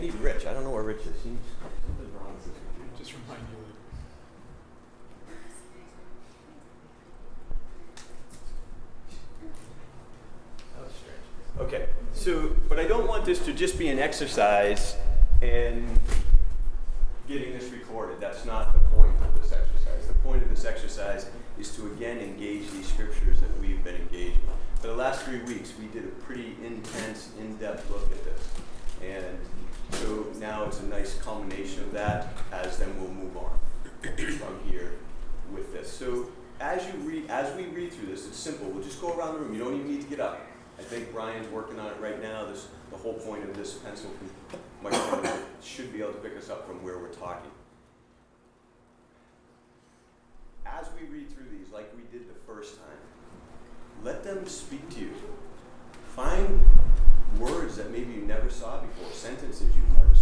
need Rich. I don't know where Rich is. He's just remind you. Okay, so, but I don't want this to just be an exercise in getting this recorded. That's not the point of this exercise. The point of this exercise is to again engage these scriptures that we've been engaging. For the last three weeks, we did a pretty intense, in depth look at this. And now it's a nice culmination of that, as then we'll move on from here with this. So as you read, as we read through this, it's simple. We'll just go around the room. You don't even need to get up. I think Brian's working on it right now. This, the whole point of this pencil microphone should be able to pick us up from where we're talking. As we read through these, like we did the first time, let them speak to you. Find words that maybe you never saw before, sentences you've never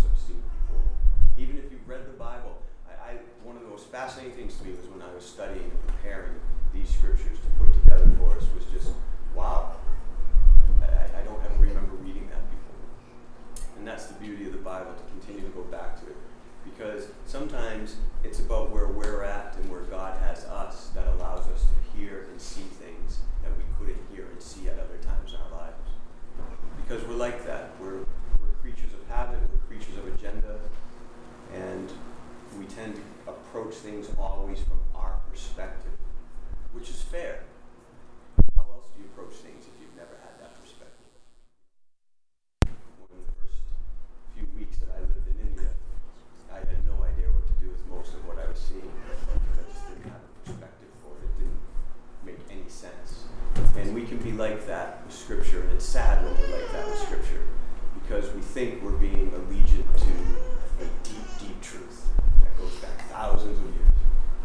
Even if you've read the Bible, I, I, one of the most fascinating things to me was when I was studying and preparing these scriptures to put together for us was just, wow, I, I don't ever remember reading that before. And that's the beauty of the Bible, to continue to go back to it. Because sometimes it's about where we're at and where God has us that allows us to hear and see things that we couldn't hear and see at other times in our lives. Because we're like that. We're, we're creatures of habit, we're creatures of agenda, and we tend to approach things always from our perspective, which is fair. How else do you approach things if you've never had that perspective? One of the first few weeks that I lived in India, I had no idea what to do with most of what I was seeing because I just didn't have a perspective for it. It didn't make any sense. And we can be like that with Scripture, and it's sad when we're like that with Scripture because we think we're being allegiant to a deep, deep truth goes back thousands of years,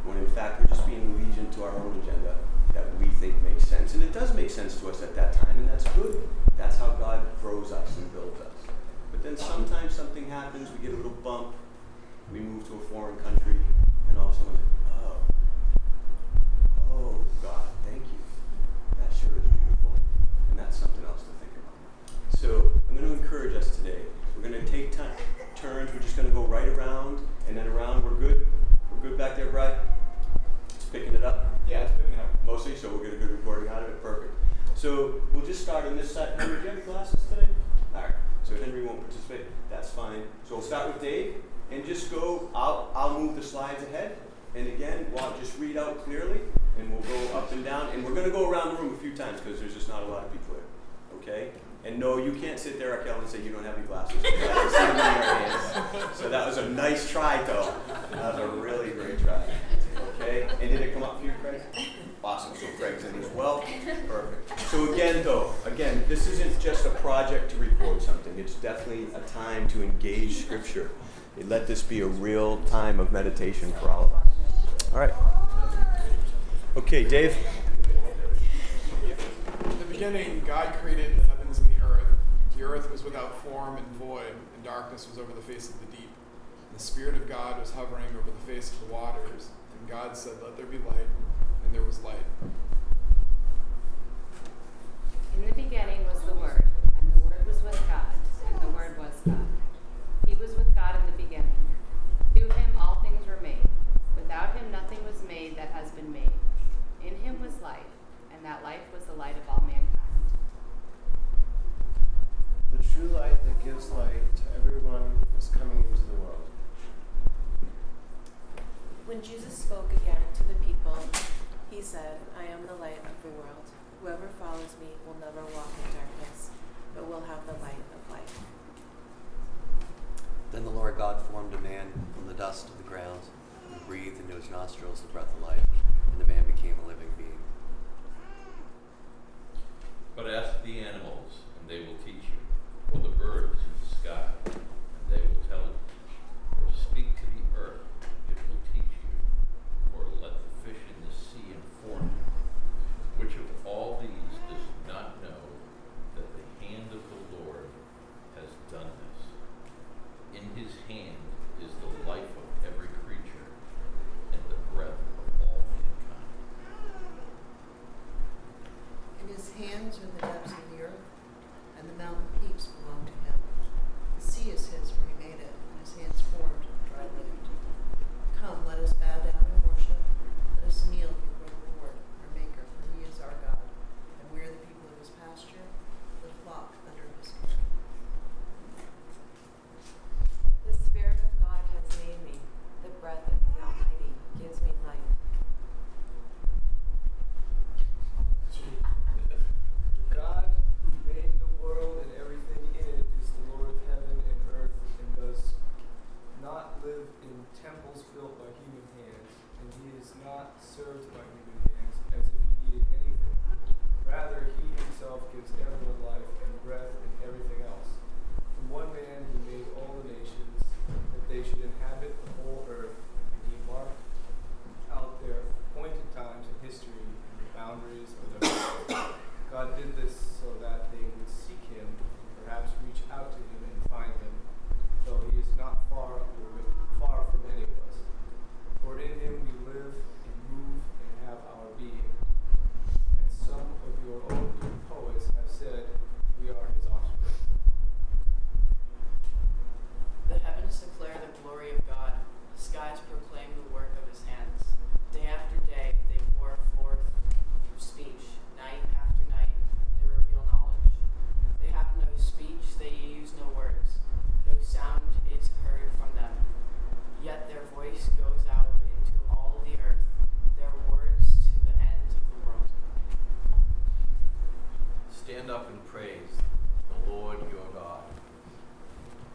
when in fact we're just being allegiant to our own agenda that we think makes sense. And it does make sense to us at that time, and that's good. That's how God grows us and builds us. But then sometimes something happens, we get a little bump, we move to a foreign country, and all of a sudden, oh, oh, God, thank you. That sure is beautiful. And that's something else to think about. So I'm going to encourage us today. We're going to take time, turns. We're just going to go right around and then around. We're good. We're good back there, Brian? It's picking it up? Yeah, it's picking it up. Mostly, so we'll get a good recording out of it. Perfect. So we'll just start on this side. Henry, do you have any glasses today? All right. So Henry won't participate. That's fine. So we'll start with Dave and just go. I'll, I'll move the slides ahead. And again, well, just read out clearly, and we'll go up and down. And we're going to go around the room a few times because there's just not a lot of people here. Okay? And no, you can't sit there, Raquel, and say you don't have any glasses. so that was a nice try, though. That was a really great try. Okay? And did it come up for you, Craig? Awesome. So Craig's in as well. Perfect. So again, though, again, this isn't just a project to record something. It's definitely a time to engage Scripture. Let this be a real time of meditation for all of us. All right. Okay, Dave. In the beginning, God created the heavens and the earth. The earth was without form and void, and darkness was over the face of the deep. And the Spirit of God was hovering over the face of the waters. And God said, Let there be light, and there was light. In the beginning was the Word, and the Word was with God, and the Word was God. He was with God in the beginning. Through him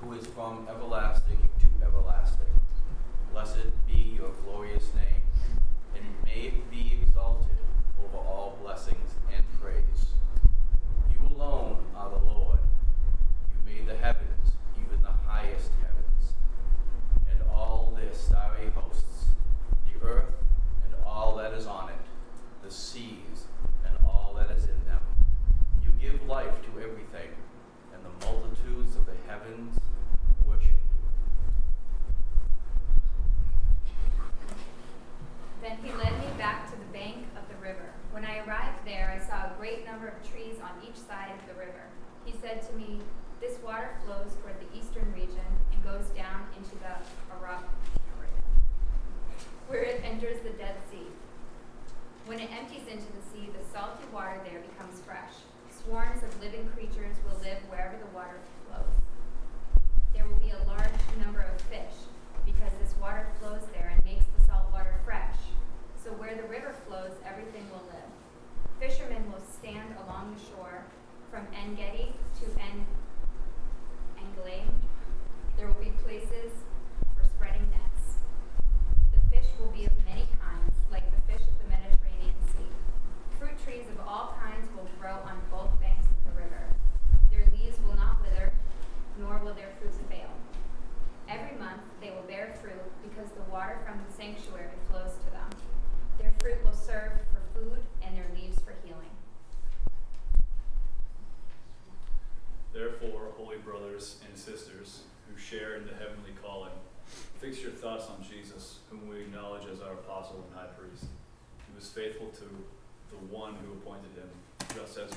who is from everlasting to everlasting. Blessed be your glorious name, and may it be exalted over all blessings and praise. You alone are the Lord. You made the heavens, even the highest heavens, and all their starry hosts, the earth and all that is on it, the seas and all that is in them. You give life to everything, and the multitudes of the heavens great number of trees on each side of the river. He said to me, This water flows toward the eastern region and goes down into the Arabah, where it enters the Dead Sea. When it empties into the sea, the salty water there becomes fresh. Swarms of living creatures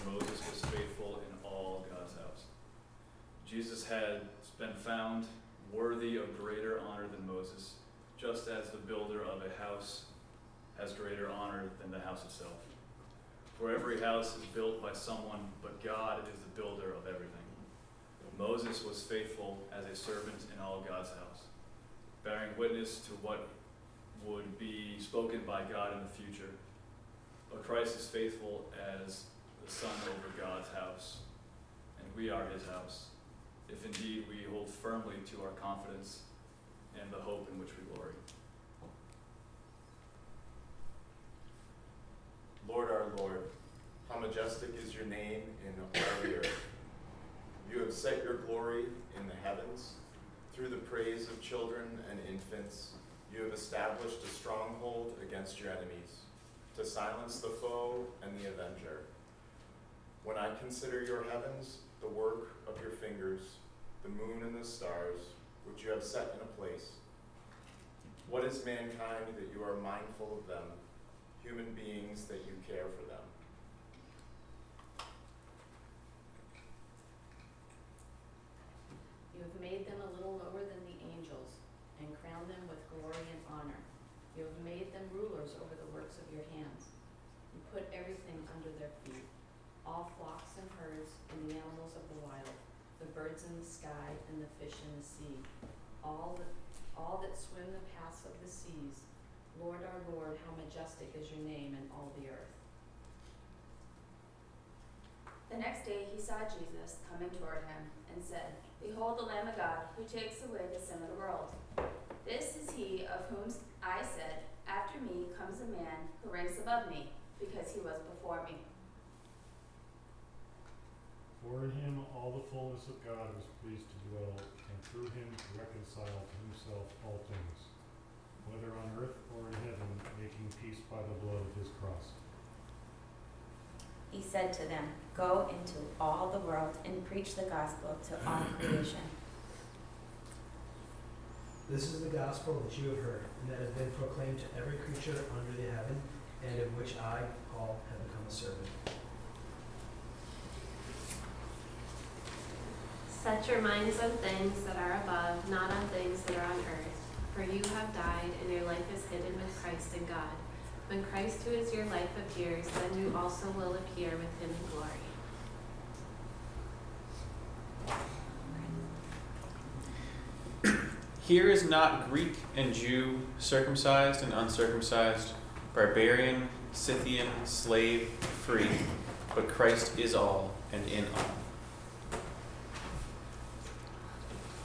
Moses was faithful in all God's house. Jesus had been found worthy of greater honor than Moses, just as the builder of a house has greater honor than the house itself. For every house is built by someone, but God is the builder of everything. Moses was faithful as a servant in all God's house, bearing witness to what would be spoken by God in the future. But Christ is faithful as Son over God's house, and we are his house, if indeed we hold firmly to our confidence and the hope in which we glory. Lord our Lord, how majestic is your name in all the earth. You have set your glory in the heavens. Through the praise of children and infants, you have established a stronghold against your enemies to silence the foe when I consider your heavens, the work of your fingers, the moon and the stars, which you have set in a place, what is mankind that you are mindful of them, human beings that you care for them? You have made them a little lower than the angels and crowned them with glory and honor. You have made them rulers over the works of your hands. You put everything under their feet all flocks and herds and the animals of the wild, the birds in the sky and the fish in the sea, all that, all that swim the paths of the seas. Lord our Lord, how majestic is your name in all the earth. The next day he saw Jesus coming toward him and said, Behold the Lamb of God who takes away the sin of the world. This is he of whom I said, After me comes a man who ranks above me, because he was before me. For in him all the fullness of God was pleased to dwell, and through him to reconcile to himself all things, whether on earth or in heaven, making peace by the blood of his cross. He said to them, Go into all the world and preach the gospel to all creation. This is the gospel that you have heard, and that has been proclaimed to every creature under the heaven, and of which I, Paul, have become a servant. Set your minds on things that are above, not on things that are on earth. For you have died, and your life is hidden with Christ in God. When Christ, who is your life, appears, then you also will appear with him in glory. Here is not Greek and Jew, circumcised and uncircumcised, barbarian, Scythian, slave, free, but Christ is all and in all.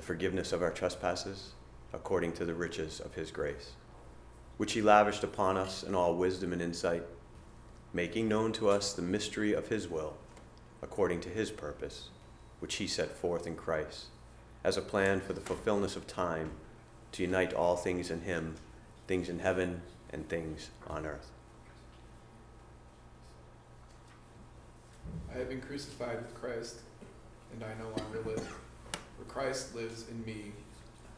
the forgiveness of our trespasses, according to the riches of his grace, which he lavished upon us in all wisdom and insight, making known to us the mystery of his will, according to his purpose, which he set forth in Christ as a plan for the fulfillment of time to unite all things in Him, things in heaven and things on earth. I have been crucified with Christ, and I no longer live. For Christ lives in me.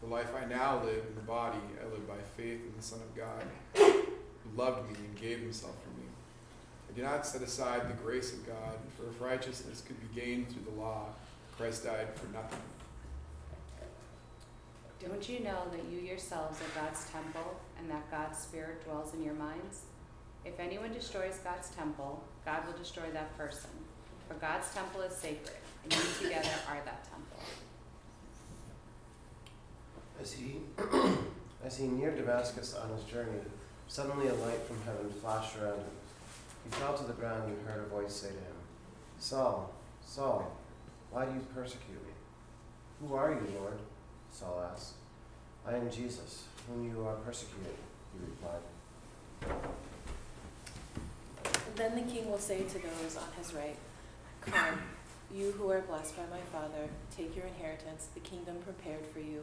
The life I now live in the body, I live by faith in the Son of God, who loved me and gave himself for me. I do not set aside the grace of God, for if righteousness could be gained through the law, Christ died for nothing. Don't you know that you yourselves are God's temple and that God's Spirit dwells in your minds? If anyone destroys God's temple, God will destroy that person. For God's temple is sacred, and you together are that temple. As he, as he neared Damascus on his journey, suddenly a light from heaven flashed around him. He fell to the ground and heard a voice say to him, Saul, Saul, why do you persecute me? Who are you, Lord? Saul asked. I am Jesus, whom you are persecuting, he replied. Then the king will say to those on his right, Come, you who are blessed by my Father, take your inheritance, the kingdom prepared for you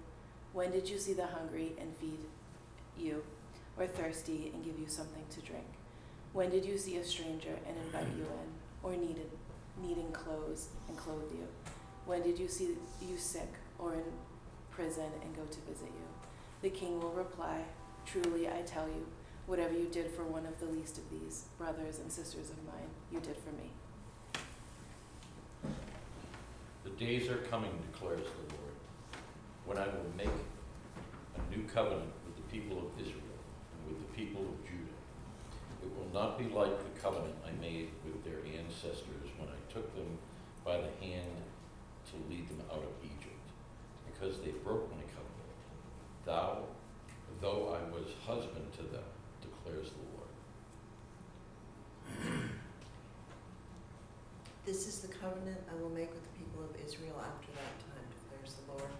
When did you see the hungry and feed you, or thirsty and give you something to drink? When did you see a stranger and invite you in, or needed, needing clothes and clothe you? When did you see you sick or in prison and go to visit you? The king will reply, Truly I tell you, whatever you did for one of the least of these brothers and sisters of mine, you did for me. The days are coming, declares the Lord, when I will make a new covenant with the people of Israel and with the people of Judah. It will not be like the covenant I made with their ancestors when I took them by the hand to lead them out of Egypt, because they broke my covenant. Thou, though I was husband to them, declares the Lord. This is the covenant I will make with the people of Israel after that time, declares the Lord.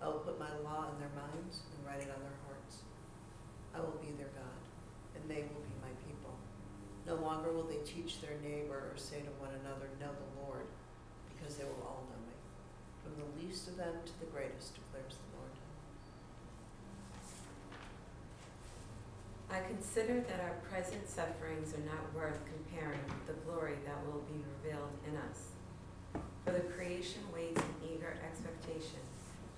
I will put my law in their minds and write it on their hearts. I will be their God, and they will be my people. No longer will they teach their neighbor or say to one another, Know the Lord, because they will all know me, from the least of them to the greatest, declares the Lord. I consider that our present sufferings are not worth comparing with the glory that will be revealed in us. For the creation waits in eager expectation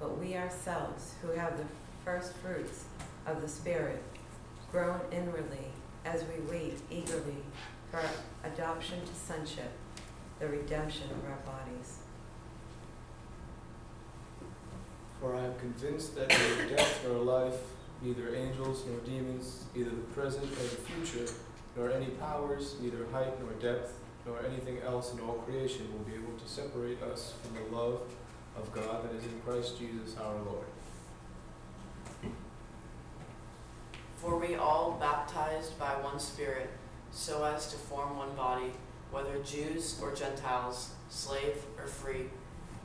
but we ourselves, who have the first fruits of the Spirit, groan inwardly as we wait eagerly for adoption to sonship, the redemption of our bodies. For I am convinced that neither death nor life, neither angels nor demons, neither the present nor the future, nor any powers, neither height nor depth, nor anything else in all creation will be able to separate us from the love of God that is in Christ Jesus our Lord. For we all baptized by one Spirit, so as to form one body, whether Jews or Gentiles, slave or free,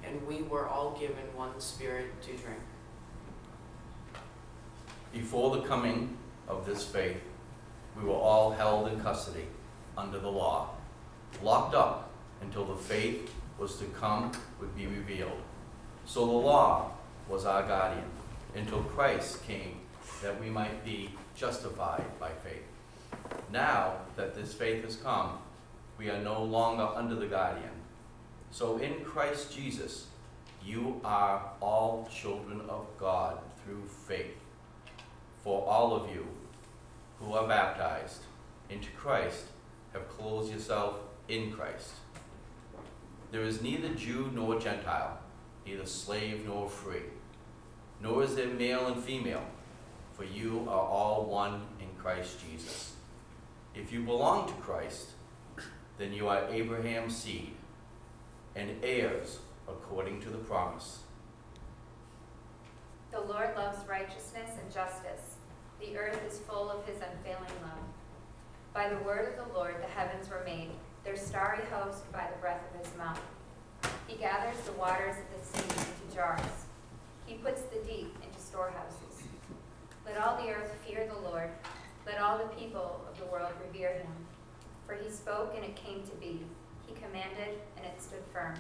and we were all given one Spirit to drink. Before the coming of this faith, we were all held in custody under the law, locked up until the faith was to come would be revealed. So the law was our guardian until Christ came that we might be justified by faith. Now that this faith has come, we are no longer under the guardian. So in Christ Jesus, you are all children of God through faith. For all of you who are baptized into Christ have clothed yourself in Christ. There is neither Jew nor Gentile, neither slave nor free, nor is there male and female, for you are all one in Christ Jesus. If you belong to Christ, then you are Abraham's seed and heirs according to the promise. The Lord loves righteousness and justice. The earth is full of his unfailing love. By the word of the Lord the heavens were made, their starry host by the breath of his mouth. He gathers the waters of the sea into jars. He puts the deep into storehouses. Let all the earth fear the Lord. Let all the people of the world revere him. For he spoke and it came to be. He commanded and it stood firm.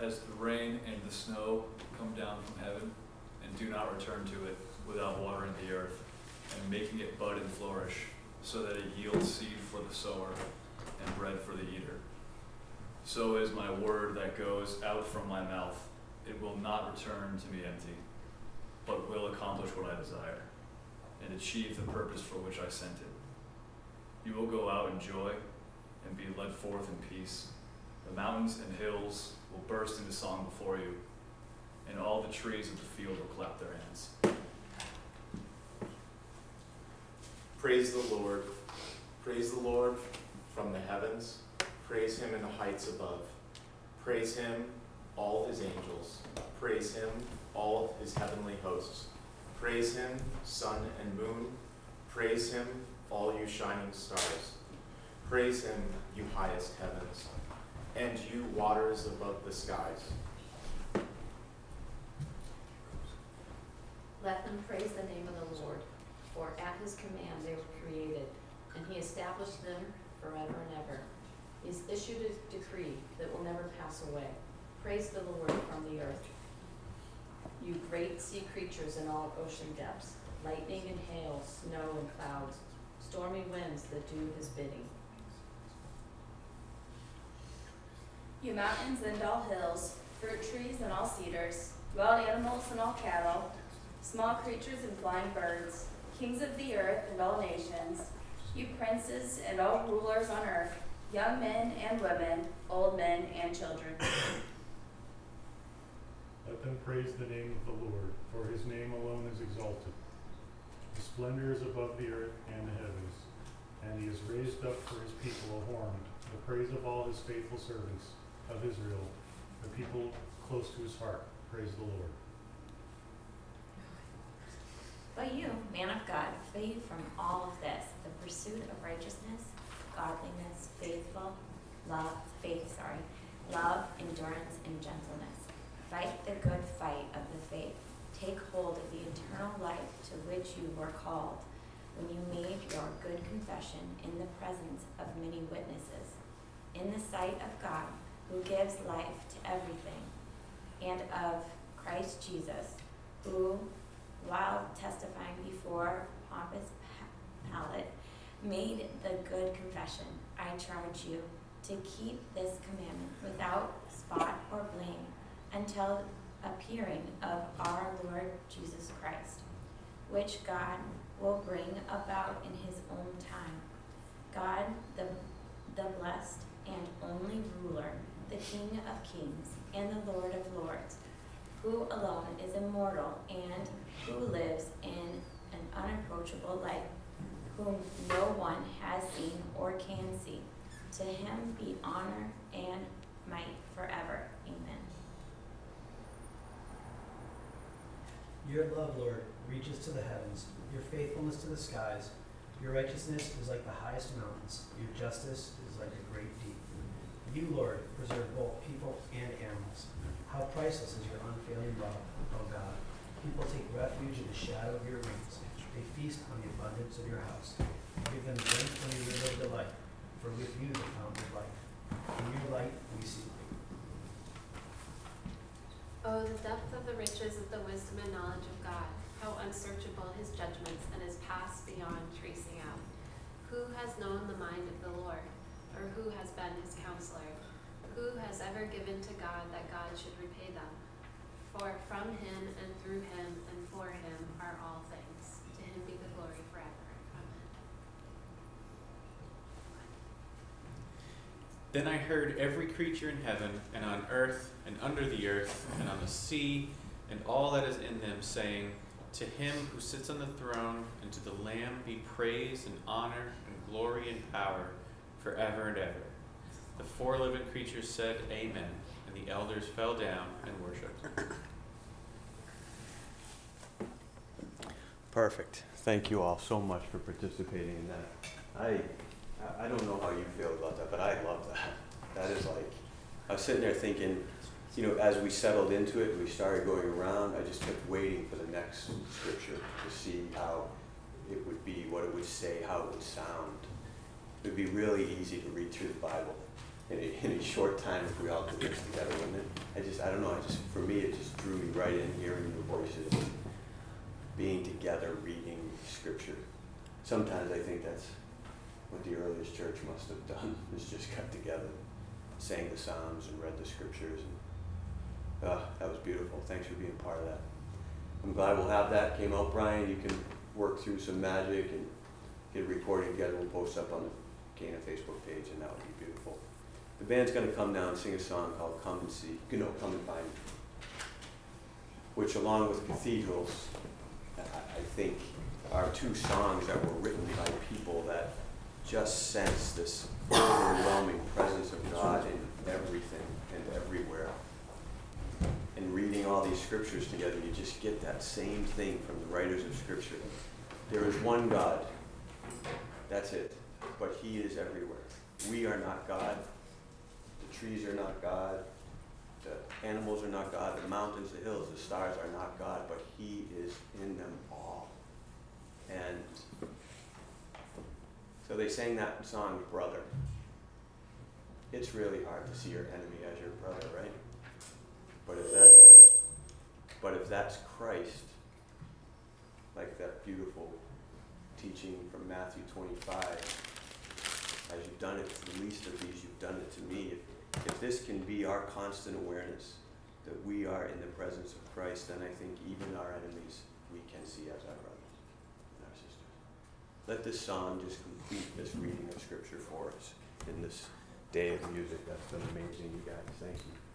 As the rain and the snow come down from heaven and do not return to it without watering the earth and making it bud and flourish, so that it yields seed for the sower and bread for the eater. So is my word that goes out from my mouth. It will not return to me empty, but will accomplish what I desire and achieve the purpose for which I sent it. You will go out in joy and be led forth in peace. The mountains and hills will burst into song before you, and all the trees of the field will clap their hands. Praise the Lord. Praise the Lord from the heavens. Praise him in the heights above. Praise him all his angels. Praise him, all his heavenly hosts. Praise him, sun and moon. Praise him, all you shining stars. Praise him, you highest heavens, and you waters above the skies. Let them praise the name of the Lord, for at his command they were created, and he established them forever and ever. He's issued a decree that will never pass away. Praise the Lord from the earth. You great sea creatures in all ocean depths, lightning and hail, snow and clouds, stormy winds that do his bidding. You mountains and all hills, fruit trees and all cedars, wild animals and all cattle, small creatures and flying birds, kings of the earth and all nations, you princes and all rulers on earth, young men and women, old men and children. Let them praise the name of the Lord, for his name alone is exalted. His splendor is above the earth and the heavens, and he has raised up for his people a horn, the praise of all his faithful servants of Israel, the people close to his heart. Praise the Lord. But you, man of God, flee from all of this, the pursuit of righteousness, godliness, faithful, love, faith, sorry, love, endurance, and gentleness. Fight the good fight of the faith. Take hold of the eternal life to which you were called when you made your good confession in the presence of many witnesses, in the sight of God, who gives life to everything, and of Christ Jesus, who, while testifying before Pontius Pilate, made the good confession. I charge you to keep this commandment without spot or blame until appearing of our Lord Jesus Christ, which God will bring about in his own time. God, the, the blessed and only ruler, the King of kings and the Lord of lords, who alone is immortal and who lives in an unapproachable light, whom no one has seen or can see. To him be honor and might forever. Amen. Your love, Lord, reaches to the heavens, your faithfulness to the skies. Your righteousness is like the highest mountains, your justice is like a great deep. You, Lord, preserve both people and animals. How priceless is your unfailing love, O God. People take refuge in the shadow of your wings. They feast on the abundance of your house. Give them drink from your river of delight, for with you the fountain of life. In your light we see Oh, the depth of the riches of the wisdom and knowledge of God, how unsearchable his judgments and his paths beyond tracing out. Who has known the mind of the Lord, or who has been his counselor? Who has ever given to God that God should repay them? For from him and through him and for him are all things. To him be the glory forever. Amen. Then I heard every creature in heaven and on earth and under the earth and on the sea and all that is in them saying, To him who sits on the throne and to the Lamb be praise and honor and glory and power forever and ever. The four living creatures said, Amen, and the elders fell down and worshipped. Perfect. Thank you all so much for participating in that. I, I don't know how you feel about that, but I love that. That is like, I was sitting there thinking, you know, as we settled into it, we started going around, I just kept waiting for the next scripture to see how it would be, what it would say, how it would sound. It would be really easy to read through the Bible in a, in a short time if we all did this together, wouldn't it? I just, I don't know, I just, for me, it just drew me right in, hearing your voices, being together, reading scripture. Sometimes I think that's what the earliest church must have done, is just got together, sang the Psalms and read the scriptures. And, uh, that was beautiful. Thanks for being part of that. I'm glad we'll have that. Came out, Brian. You can work through some magic and get a recording together. We'll post up on the Cana Facebook page, and that would be beautiful. The band's going to come down and sing a song called Come and See. You know, Come and Find Me. Which, along with Cathedrals, I I think are two songs that were written by people that just sense this overwhelming presence of God in everything and everywhere. And reading all these scriptures together, you just get that same thing from the writers of scripture. There is one God. That's it. But He is everywhere. We are not God. The trees are not God. The animals are not God. The mountains, the hills, the stars are not God. But He is in them all. And so they sang that song, Brother. It's really hard to see your enemy as your brother, right? But if that's but if that's Christ, like that beautiful teaching from Matthew 25, as you've done it to the least of these, you've done it to me. If, if this can be our constant awareness that we are in the presence of Christ, then I think even our enemies we can see as our brothers and our sisters. Let this song just complete this reading of Scripture for us in this day of music. That's been amazing, you guys. Thank you.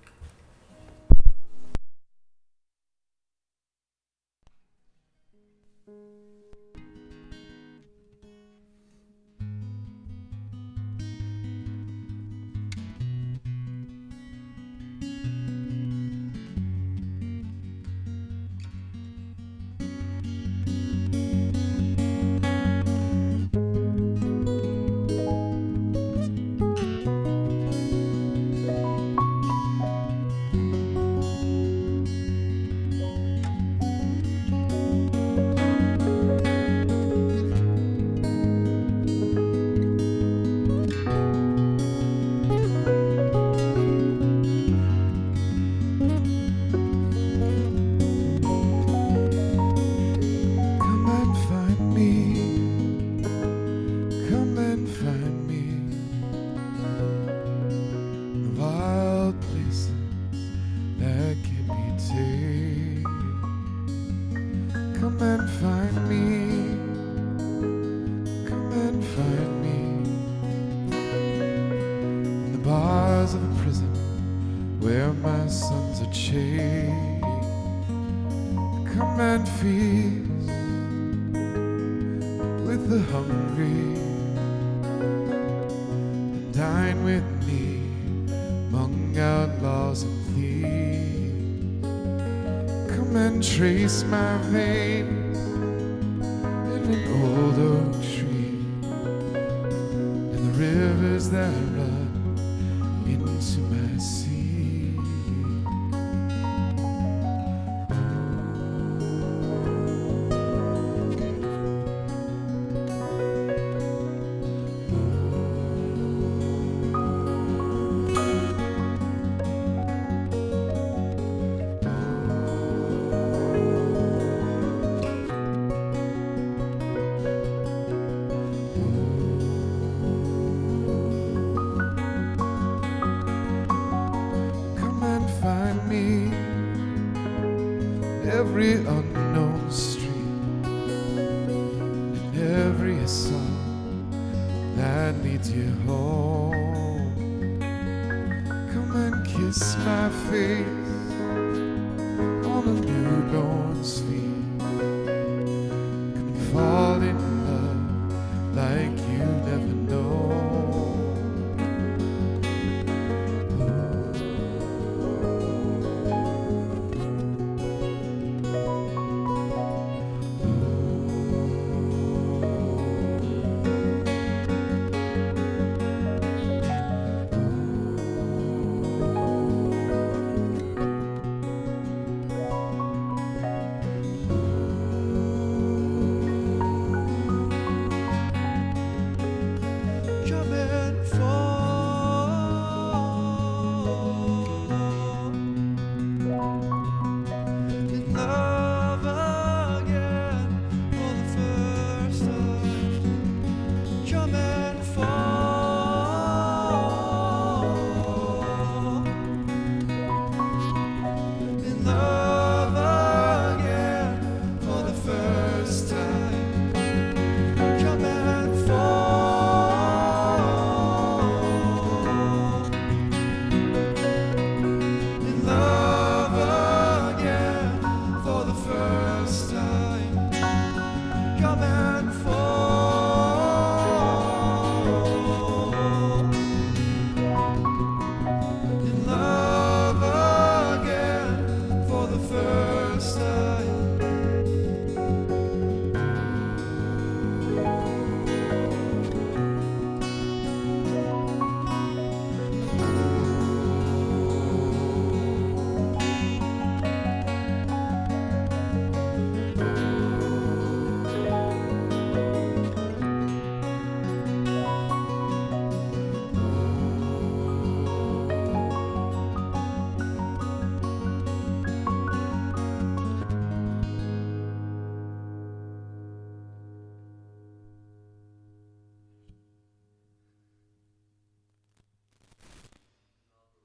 My veins